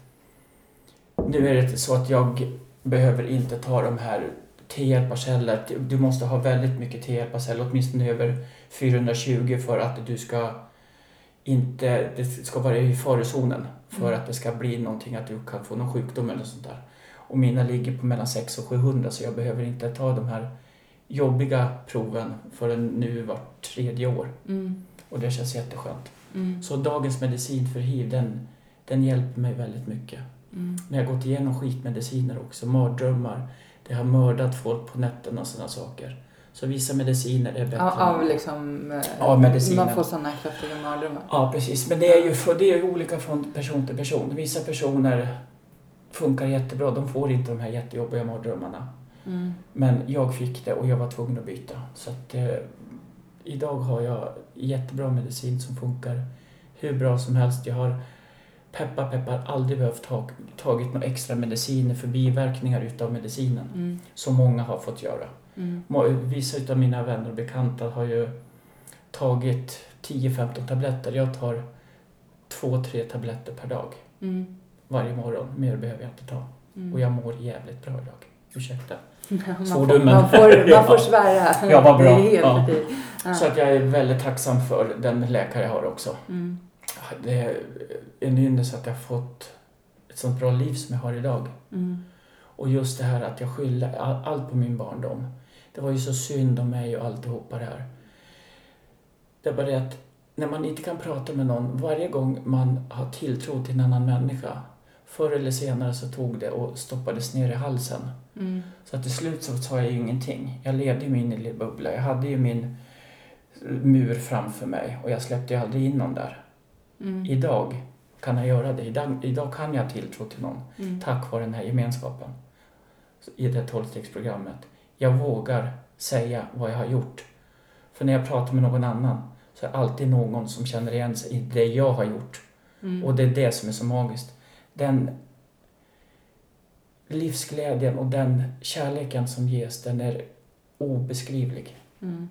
nu är det så att jag behöver inte ta de här T-hjälparceller. Du måste ha väldigt mycket T-hjälparceller, åtminstone över 420 för att du ska inte, det ska vara i farozonen för Mm. att det ska bli någonting, att du kan få någon sjukdom eller sånt där. Och mina ligger på mellan 600 och 700 så jag behöver inte ta de här jobbiga proven förrän nu vart tredje år. Mm. Och det känns jätteskönt. Mm. Så dagens medicin för hiv, den, den hjälper mig väldigt mycket. Mm. Men jag har gått igenom skitmediciner också, mardrömmar. Det har mördat folk på nätterna och sådana saker. Så vissa mediciner är bättre. Än- av liksom... eh, Av. Man får sådana kraftiga mardrömmar. Ja, precis. Men det är ju för, det är olika från person till person. Vissa personer funkar jättebra. De får inte de här jättejobbiga mardrömmarna. Mm. Men jag fick det och jag var tvungen att byta. Så att eh, idag har jag jättebra medicin som funkar hur bra som helst. Jag har peppa peppar aldrig behövt ta, tagit några extra mediciner för biverkningar utav medicinen. Mm. Som många har fått göra. Mm. Vissa utav mina vänner och bekanta har ju tagit 10-15 tabletter. Jag tar två, tre tabletter per dag Mm. varje morgon. Mer behöver jag inte ta. Mm. Och jag mår jävligt bra idag. Ursäkta. Man, får, du, men- man, får, man får svära. Ja, vad bra. Ja. Ja. Så att jag är väldigt tacksam för den läkare jag har också. Mm. Det är en ynnest att jag fått ett sånt bra liv som jag har idag. Mm. Och just det här att jag skyller all- allt på min barndom. Det var ju så synd om mig och alltihopa det här. Det är bara det att när man inte kan prata med någon, varje gång man har tilltro till en annan människa, förr eller senare så tog det och stoppades ner i halsen. Mm. Så att till slut så sa jag ju ingenting. Jag levde i min lilla bubbla. Jag hade ju min mur framför mig och jag släppte ju aldrig in någon där. Mm. Idag kan jag göra det. Idag, idag kan jag tilltro till någon Mm. tack vare den här gemenskapen i det tolvstegsprogrammet. Jag vågar säga vad jag har gjort. För när jag pratar med någon annan så är det alltid någon som känner igen sig i det jag har gjort. Mm. Och det är det som är så magiskt. Den livsglädjen och den kärleken som ges, den är obeskrivlig. Mm.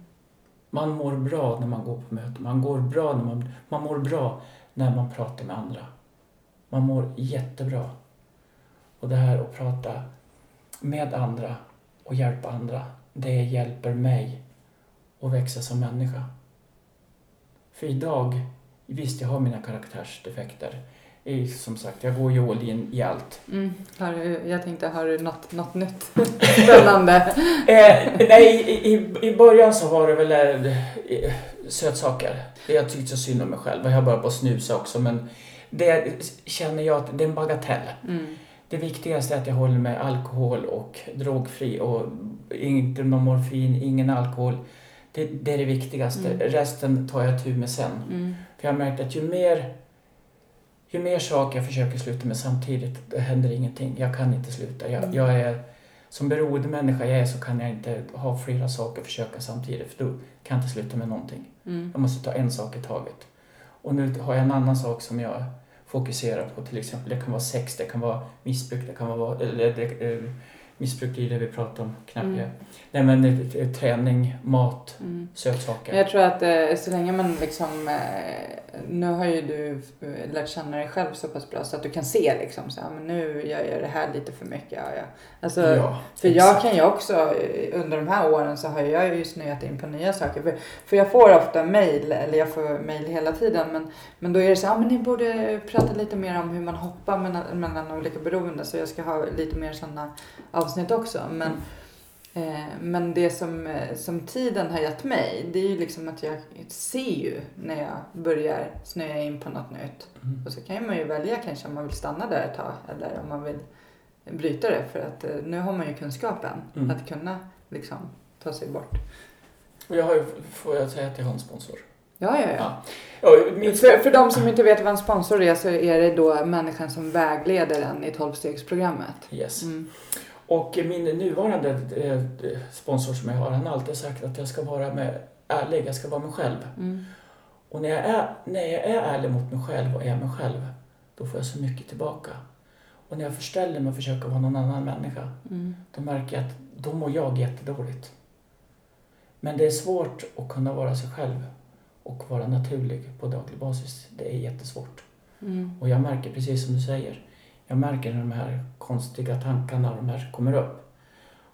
Man mår bra när man går på möten. Man, går bra när man, man mår bra när man pratar med andra. Man mår jättebra. Och det här att prata med andra och hjälpa andra, det hjälper mig att växa som människa. För idag, visst jag har mina karaktärsdefekter. I, som sagt, jag går ju all in i allt. Mm. Har jag tänkte, har du något, något nytt spännande? Eh, nej, i, i, början så var det väl eh, sötsaker. Jag tyckte så synd om mig själv. Jag har börjat på att snusa också men det känner jag att det är en bagatell. Mm. Det viktigaste är att jag håller mig alkohol och drogfri och inte någon morfin, ingen alkohol. Det, det är det viktigaste. Mm. Resten tar jag tur med sen. Mm. För jag har märkt att ju mer, ju mer saker jag försöker sluta med samtidigt, det händer ingenting. Jag kan inte sluta. Jag, Mm. jag är, som beroende människa jag är så kan jag inte ha flera saker och försöka samtidigt. För då kan jag inte sluta med någonting. Mm. Jag måste ta en sak i taget. Och nu har jag en annan sak som jag fokuserar på. Till exempel det kan vara sex, det kan vara missbruk, det kan vara... Eller det, eh, missbruk är det vi pratar om, knappt Mm. Nej men eh, träning, mat, Mm. sötsaker. Jag tror att eh, så länge man liksom, nu har ju du eh, lärt känna dig själv så pass bra så att du kan se liksom så här, men nu gör jag det här lite för mycket. Ja, ja. Alltså, ja, för jag exakt. kan ju också, eh, under de här åren så har jag ju snöat in på nya saker. För, för jag får ofta mail, eller jag får mail hela tiden, men, men då är det så här, ah, men ni borde prata lite mer om hur man hoppar mellan, mellan olika beroende. Så jag ska ha lite mer sådana avsnitt också. Men, Eh, men det som, eh, som tiden har gett mig, det är ju liksom att jag ser ju när jag börjar snöa in på något nytt. Mm. Och så kan man ju välja kanske om man vill stanna där ett tag eller om man vill bryta det. För att eh, nu har man ju kunskapen Mm. att kunna liksom ta sig bort. Och jag har ju, får jag säga att jag har en sponsor? Ja, ja, ja. Ja. För, för de som inte vet vad en sponsor är så är det då människan som vägleder en i tolvstegsprogrammet. yes. Mm. Och min nuvarande eh, sponsor som jag har, han har alltid sagt att jag ska vara med, ärlig, jag ska vara mig själv. Mm. Och när jag, är, när jag är ärlig mot mig själv och är mig själv, då får jag så mycket tillbaka. Och när jag förställer mig och försöker vara någon annan människa, Mm. då märker jag att då mår jag jättedåligt. Men det är svårt att kunna vara sig själv och vara naturlig på daglig basis. Det är jättesvårt. Mm. Och jag märker precis som du säger, jag märker när de här konstiga tankarna de här kommer upp.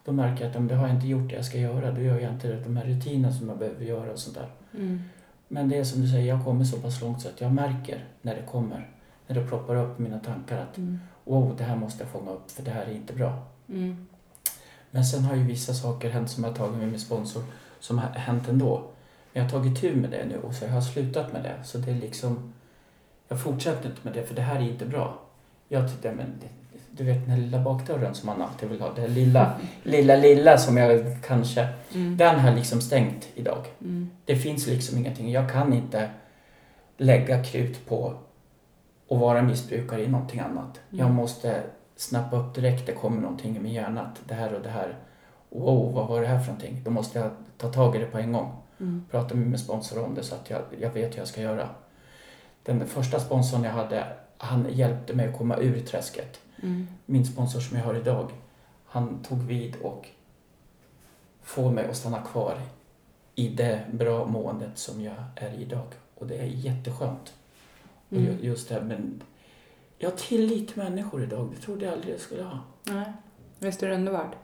Då märker jag att om det har jag inte gjort det jag ska göra, då gör jag inte de här rutinerna som jag behöver göra och sånt där. Mm. Men det är som du säger, jag kommer så pass långt så att jag märker när det kommer, när det ploppar upp mina tankar att Mm. wow, det här måste jag fånga upp för det här är inte bra. Mm. Men sen har ju vissa saker hänt som jag tagit med min sponsor som har hänt ändå. Men jag har tagit tur med det nu och så jag har slutat med det. Så det är liksom, jag fortsätter inte med det för det här är inte bra. Jag tyckte, men du vet den här lilla bakdörren som man alltid vill ha, det här lilla, lilla, lilla som jag kanske, Mm. den har liksom stängt idag. Mm. Det finns liksom ingenting, jag kan inte lägga krut på att vara missbrukare i någonting annat. Mm. Jag måste snappa upp direkt, det kommer någonting i min hjärna, att det här och det här. Wow, vad var det här för någonting? Då måste jag ta tag i det på en gång. Mm. Prata med min sponsor om det så att jag, jag vet hur jag ska göra. Den första sponsorn jag hade, han hjälpte mig att komma ur träsket. Mm. Min sponsor som jag har idag, han tog vid och får mig att stanna kvar i det bra måendet som jag är i idag. Och det är jätteskönt Och Mm. ju- just det här, men jag har tillit till människor idag. Det trodde jag aldrig jag skulle ha. Nej. Visst är det underbart?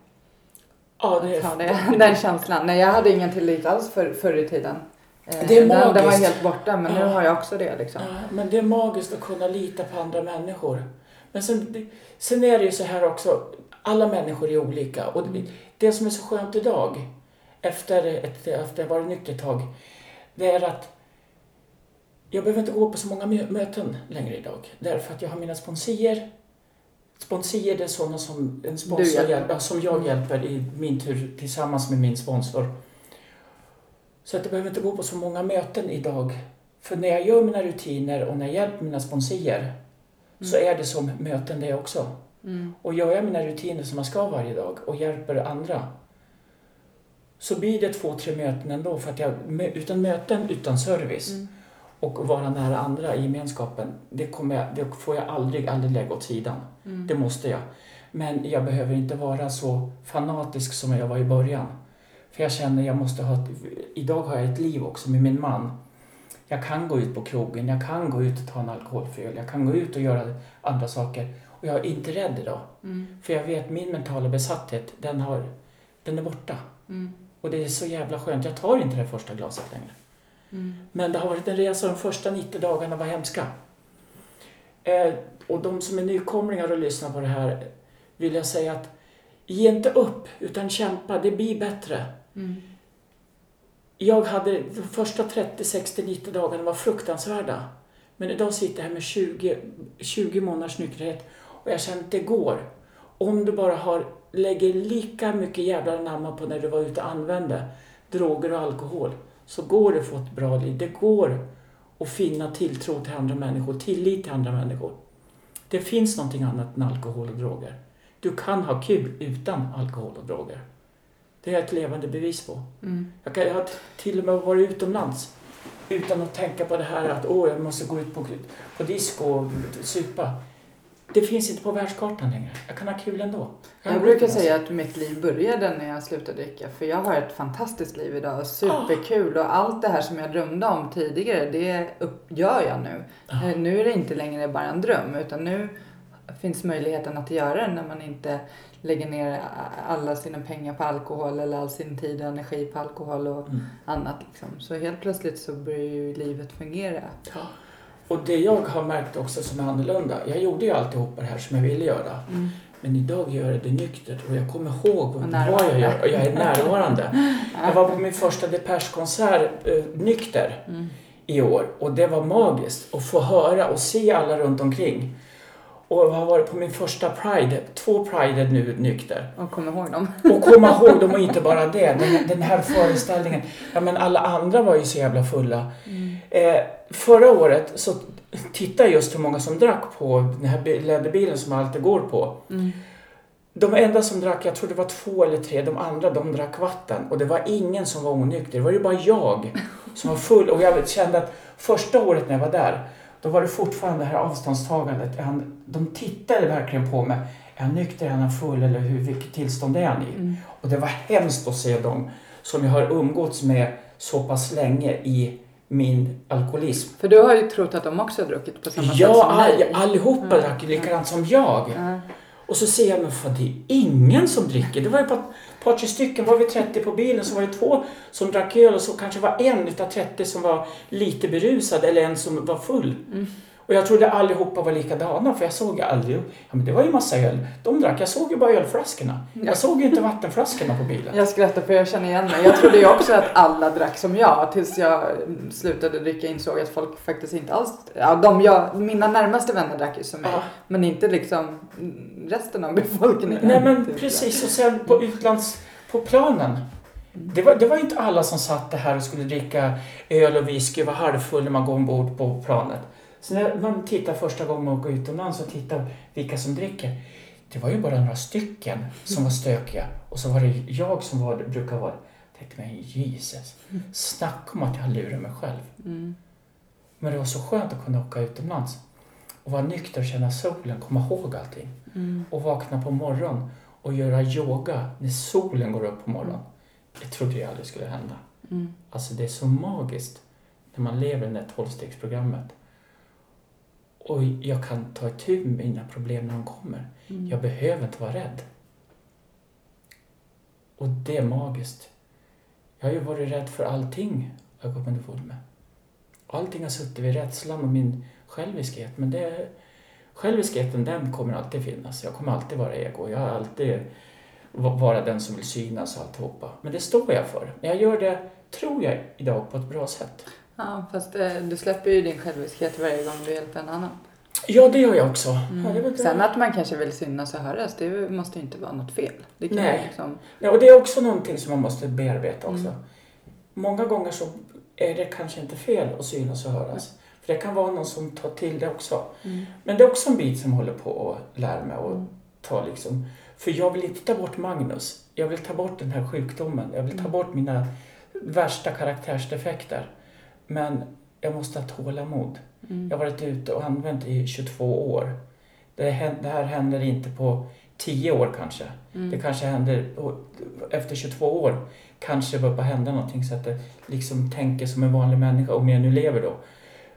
Ja, det Att ha är, det, den känslan. Nej, jag hade ingen tillit alls för, förr i tiden. Eh, Det är den, den var magiskt. helt borta, men nu Ja. har jag också det liksom. Ja, men det är magiskt att kunna lita på andra människor. Men sen, sen är det ju så här också, alla människor är olika. Och det, det som är så skönt idag, efter, ett, efter jag varit nykter ett tag, det är att jag behöver inte gå på så många mö- möten längre idag. Därför att jag har mina. Sponsier det är sådana som, en sponsor hjälper. som jag hjälper i min tur tillsammans med min sponsor. Så att jag behöver inte gå på så många möten idag. För när jag gör mina rutiner och när jag hjälper mina sponsier så är det som möten det också. Mm. Och gör jag mina rutiner som jag ska varje dag och hjälper andra så blir det två, tre möten ändå. För att jag, utan möten, utan service Mm. och vara nära andra i gemenskapen, det, kommer jag, det får jag aldrig, aldrig lägga åt sidan. Mm. Det måste jag. Men jag behöver inte vara så fanatisk som jag var i början. För jag känner jag måste ha ett, idag har jag ett liv också med min man. Jag kan gå ut på krogen, jag kan gå ut och ta en alkoholfri jag kan gå ut och göra andra saker. Och jag är inte rädd idag. Mm. För jag vet min mentala besatthet, den, har, den är borta. Mm. Och det är så jävla skönt. Jag tar inte det första glaset längre. Mm. Men det har varit en resa, de första 90 dagarna var hemska. Eh, och de som är nykomlingar och lyssnar på det här vill jag säga att ge inte upp, utan kämpa. Det blir bättre. Mm. Jag hade, de första 30, 60, 90 dagarna var fruktansvärda. Men idag sitter jag här med 20, 20 månaders nykterhet och jag känner att det går. Om du bara har, lägger lika mycket jävla namn på när du var ute och använde droger och alkohol så går det att få ett bra liv. Det går att finna tilltro till andra människor, tillit till andra människor. Det finns någonting annat än alkohol och droger. Du kan ha kul utan alkohol och droger. Det är jag ett levande bevis på. Mm. Jag, kan, jag har till och med varit utomlands utan att tänka på det här att åh, jag måste gå ut på, på disco och supa. Det finns inte på världskartan längre. Jag kan ha kul ändå. Jag gå brukar säga att mitt liv började när jag slutade dricka. För jag har ett fantastiskt liv idag. och Superkul. Och allt det här som jag drömde om tidigare, det gör jag nu. Ja. Eh, Nu är det inte längre bara en dröm. Utan nu finns möjligheten att göra det när man inte lägger ner alla sina pengar på alkohol eller all sin tid och energi på alkohol och Mm. annat. Liksom. Så helt plötsligt så börjar ju livet fungera. Ja. Och det jag har märkt också som är annorlunda. Jag gjorde ju alltihop det här som jag ville göra. Mm. Men idag gör jag det nyktert och jag kommer ihåg vad jag gör och jag är närvarande. Jag var på min första Depeche-konsert eh, nykter Mm. i år och det var magiskt att få höra och se alla runt omkring. Och har varit på min första Pride, två Pride nu nykter. Och kom ihåg dem. Och komma ihåg dem och inte bara det, den, den här föreställningen. Ja men alla andra var ju så jävla fulla. Eh, förra året så tittade jag just hur många som drack på den här bi- läderbilen som jag alltid går på. Mm. De enda som drack, jag tror det var två eller tre, de andra de drack vatten. Och det var ingen som var onykter, det var ju bara jag som var full. Och jag kände att första året när jag var där, då var det fortfarande det här avståndstagandet. Han, de tittade verkligen på mig. Är han nykter, är han full eller hur, vilket tillstånd är han i? Mm. Och det var hemskt att se dem som jag har umgåtts med så pass länge i min alkoholism. För du har ju trott att de också har druckit på samma sätt Ja, som all, dig. allihopa Ja. drack likadant som jag. Ja. Och så ser jag, men fan det är ingen som dricker. Det var ju ett par, tre stycken, var vi 30 på bilen så var det två som drack öl och så kanske var en utav 30 som var lite berusad eller en som var full. Mm. Och jag trodde allihopa var likadana för jag såg aldrig, ja men det var ju massa öl. De drack, jag såg ju bara ölflaskorna. Jag såg ju inte vattenflaskorna på bilen. Jag skrattar för jag känner igen mig. Jag trodde ju också att alla drack som jag tills jag slutade dricka insåg att folk faktiskt inte alls... Ja, de jag, mina närmaste vänner drack ju som mig. Ja. Men inte liksom resten av befolkningen. Nej men Typ. precis, och sen på utlands... På planen. Det var, det var inte alla som satt här och skulle dricka öl och whisky och var halvfull när man går ombord på planet. Så när man tittar första gången man åker utomlands och tittar vilka som dricker. Det var ju bara några stycken som var stökiga. Och så var det jag som var, brukar vara. Jag tänkte, men Jesus. Snacka om att jag lurar mig själv. Mm. Men det var så skönt att kunna åka utomlands. Och vara nykter och känna solen, komma ihåg allting Mm. och vakna på morgonen och göra yoga när solen går upp på morgonen. Det trodde jag aldrig skulle hända. Mm. Alltså det är så magiskt när man lever i det här tolvstegsprogrammet. Och jag kan ta itu med mina problem när de kommer. Mm. Jag behöver inte vara rädd. Och det är magiskt. Jag har ju varit rädd för allting jag kom underfund med. Allting har suttit vid rädslan och min själviskhet. Men det, själviskheten den kommer alltid finnas. Jag kommer alltid vara ego. Jag har alltid va- vara den som vill synas och alltihopa. Men det står jag för. Men jag gör det, tror jag, idag på ett bra sätt. Ja, fast eh, du släpper ju din själviskhet varje gång du hjälper en annan. Ja, det gör jag också. Mm. Ja, det. Sen att man kanske vill synas och höras, det måste ju inte vara något fel. Det kan Nej. liksom... Ja, och det är också någonting som man måste bearbeta också. Mm. Många gånger så är det kanske inte fel att synas och höras. För det kan vara någon som tar till det också. Mm. Men det är också en bit som håller på att lära mig och Mm. ta liksom. För jag vill inte ta bort Magnus. Jag vill ta bort den här sjukdomen. Jag vill ta Mm. bort mina värsta karaktärsdefekter. Men jag måste ha tålamod. Mm. Jag har varit ute och använt i 22 år. Det, hän- det här händer inte på 10 år kanske. Mm. Det kanske händer efter 22 år kanske börjar hända någonting så att det liksom tänker som en vanlig människa om jag nu lever då.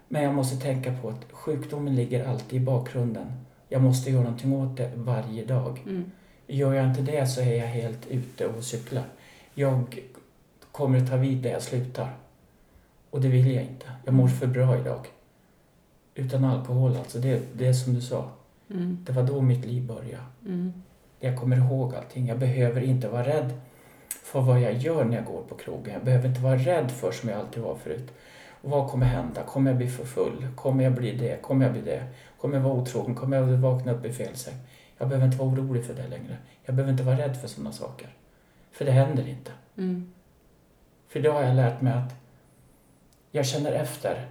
Men jag måste tänka på att sjukdomen ligger alltid i bakgrunden. Jag måste göra någonting åt det varje dag. Mm. Gör jag inte det så är jag helt ute och cyklar. Jag kommer att ta vid där jag slutar. Och det vill jag inte. Jag mår för bra idag. Utan alkohol alltså. Det, det är som du sa. Mm. Det var då mitt liv började. Mm. Jag kommer ihåg allting. Jag behöver inte vara rädd för vad jag gör när jag går på krogen. Jag behöver inte vara rädd för som jag alltid var förut. Vad kommer hända? Kommer jag bli för full? Kommer jag bli det? Kommer jag bli det? Kommer jag vara otrogen? Kommer jag vakna upp i fel säng? Jag behöver inte vara orolig för det längre. Jag behöver inte vara rädd för sådana saker. För det händer inte. Mm. För då har jag lärt mig att jag känner efter.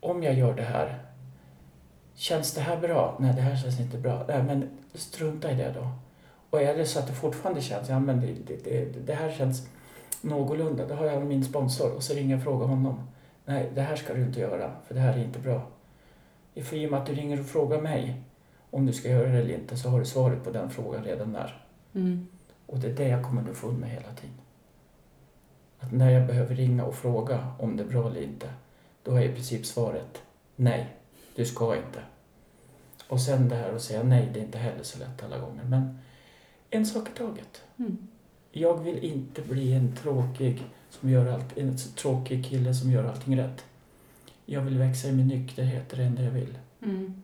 Om jag gör det här, känns det här bra? Nej, det här känns inte bra. Nej, men strunta i det då. Och är det så att det fortfarande känns, ja men det, det, det, det här känns någorlunda, då har jag min sponsor och så ringer jag och frågar honom. Nej, det här ska du inte göra, för det här är inte bra. För i och med att du ringer och frågar mig om du ska göra det eller inte så har du svaret på den frågan redan där. Mm. Och det är det jag kommer underfund med hela tiden. Att när jag behöver ringa och fråga om det är bra eller inte, då är i princip svaret nej, du ska inte. Och sen det här att säga nej, det är inte heller så lätt alla gånger. Men en sak i taget. Mm. Jag vill inte bli en tråkig, som gör allt, en tråkig kille som gör allting rätt. Jag vill växa i min nykterhet, det är det enda jag vill. Mm.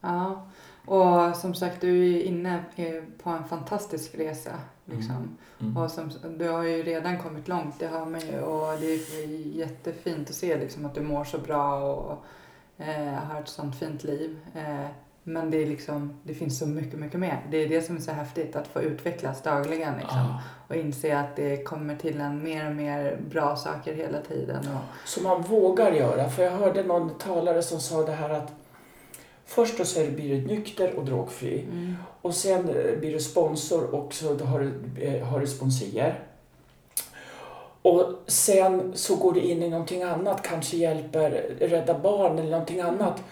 Ja, och som sagt du är inne eh, på en fantastisk resa. Liksom. Mm. Och som, du har ju redan kommit långt, det hör man ju. Och det är jättefint att se liksom, att du mår så bra och eh, har ett sånt fint liv. Eh, men det, är liksom, det finns så mycket, mycket mer. Det är det som är så häftigt, att få utvecklas dagligen. Liksom. Ah, Och inse att det kommer till en mer och mer bra saker hela tiden. Och, som man vågar göra. För jag hörde någon talare som sa det här att först då så blir du nykter och drogfri. mm. Och sen eh, blir du sponsor och så har du, eh, har du sponsier. Och sen så går du in i någonting annat, kanske hjälper Rädda Barn eller någonting annat.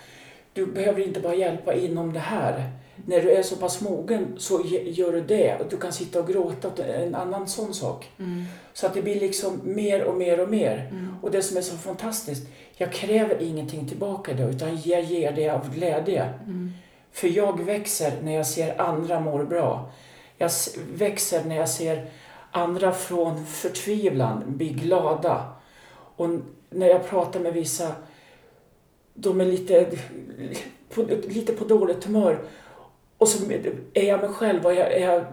Du behöver inte bara hjälpa inom det här. När du är så pass mogen så gör du det. Och Du kan sitta och gråta åt en annan sån sak. Mm. Så att det blir liksom mer och mer och mer. Mm. Och det som är så fantastiskt, jag kräver ingenting tillbaka då, utan jag ger det av glädje. Mm. För jag växer när jag ser andra mår bra. Jag växer när jag ser andra från förtvivlan bli glada. Och när jag pratar med vissa, de är lite på, lite på dåligt humör. Och så är jag mig själv och jag, jag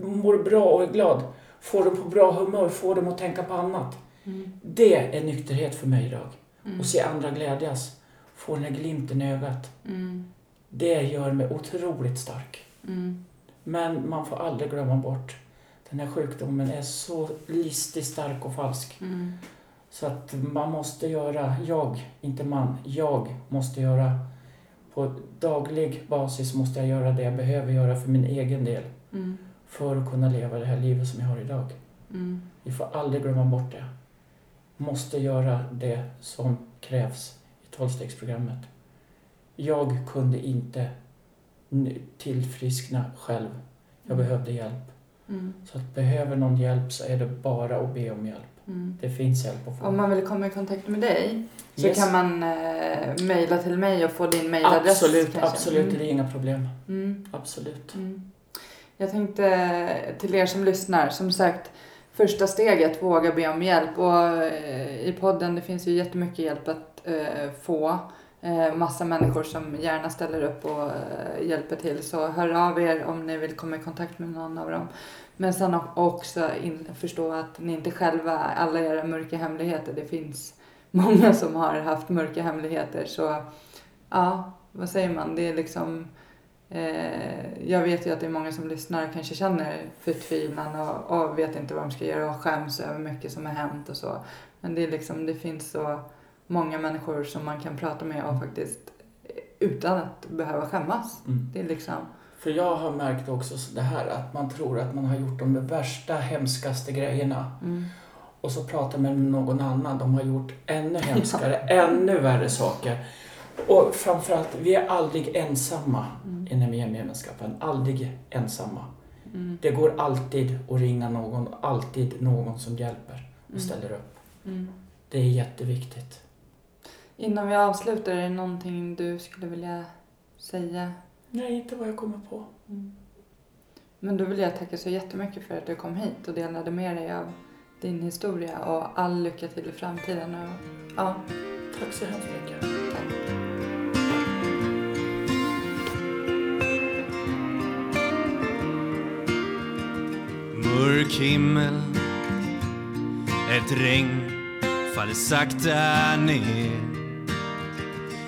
mår bra och är glad. Får dem på bra humör, får dem att tänka på annat. Mm. Det är nykterhet för mig idag. Mm. Och se andra glädjas. Få den här glimten i ögat. Mm. Det gör mig otroligt stark. Mm. Men man får aldrig glömma bort den här sjukdomen är så listig, stark och falsk. Mm. Så att man måste göra, jag, inte man, jag måste göra på daglig basis måste jag göra det jag behöver göra för min egen del. Mm. För att kunna leva det här livet som jag har idag. Mm. Vi får aldrig glömma bort det. Måste göra det som krävs i tolvstegsprogrammet. Jag kunde inte tillfriskna själv. Jag behövde hjälp. Mm. Så att behöver någon hjälp så är det bara att be om hjälp. Det finns hjälp att få. Om man vill komma i kontakt med dig så Yes. kan man eh, mejla till mig och få din mejladress. Absolut, kanske. absolut. Mm. Det är inga problem. Mm. Absolut. Mm. Jag tänkte till er som lyssnar, som sagt, första steget, våga be om hjälp. Och eh, i podden, det finns ju jättemycket hjälp att eh, få. Eh, massa människor som gärna ställer upp och eh, hjälper till. Så hör av er om ni vill komma i kontakt med någon av dem. Men sen också in, förstå att ni inte själva, alla era mörka hemligheter, det finns många som har haft mörka hemligheter. Så ja, vad säger man? Det är liksom Eh, jag vet ju att det är många som lyssnar och kanske känner förtvivlan och, och vet inte vad de ska göra och skäms över mycket som har hänt och så. Men det är liksom, det finns så många människor som man kan prata med och faktiskt eh, utan att behöva skämmas. Mm. Det är liksom, För jag har märkt också så det här att man tror att man har gjort de värsta, hemskaste grejerna. mm, Och så pratar man med någon annan. De har gjort ännu hemskare, ännu värre saker. Och framförallt, vi är aldrig ensamma mm, inom gemenskapen. Aldrig ensamma. mm, Det går alltid att ringa någon, alltid någon som hjälper och Mm. ställer upp. mm. Det är jätteviktigt. Innan vi avslutar, är det någonting du skulle vilja säga? Nej, inte vad jag kommer på. Mm. Men då vill jag tacka så jättemycket för att du kom hit och delade med dig av din historia och all lycka till i framtiden. Och, ja, Tack så hemskt mycket. tack. Mörk himmel Ett regn faller sakta ner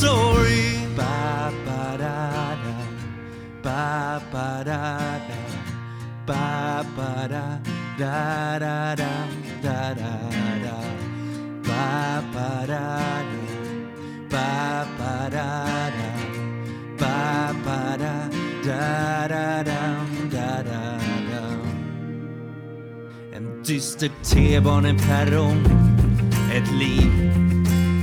sorry. ba, ba, da, da. Ba, ba, da, da. Ba, ba, da, da, da, da, da, da, da. Ba, ba, da, da. Ba, ba, da, da. Ba, ba, da, da, da, da da, da. En dyster T-baneperrong Ett liv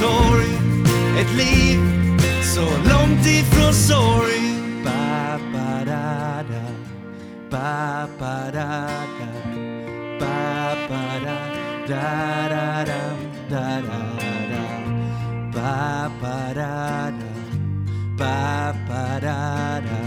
Torg Ett liv så långt ifrån sorg ba, ba, da, da. Ba, ba, da, da. Ba, ba, da, da, da, da, da, da, da. Ba, ba, da, da. Ba, ba, da, da.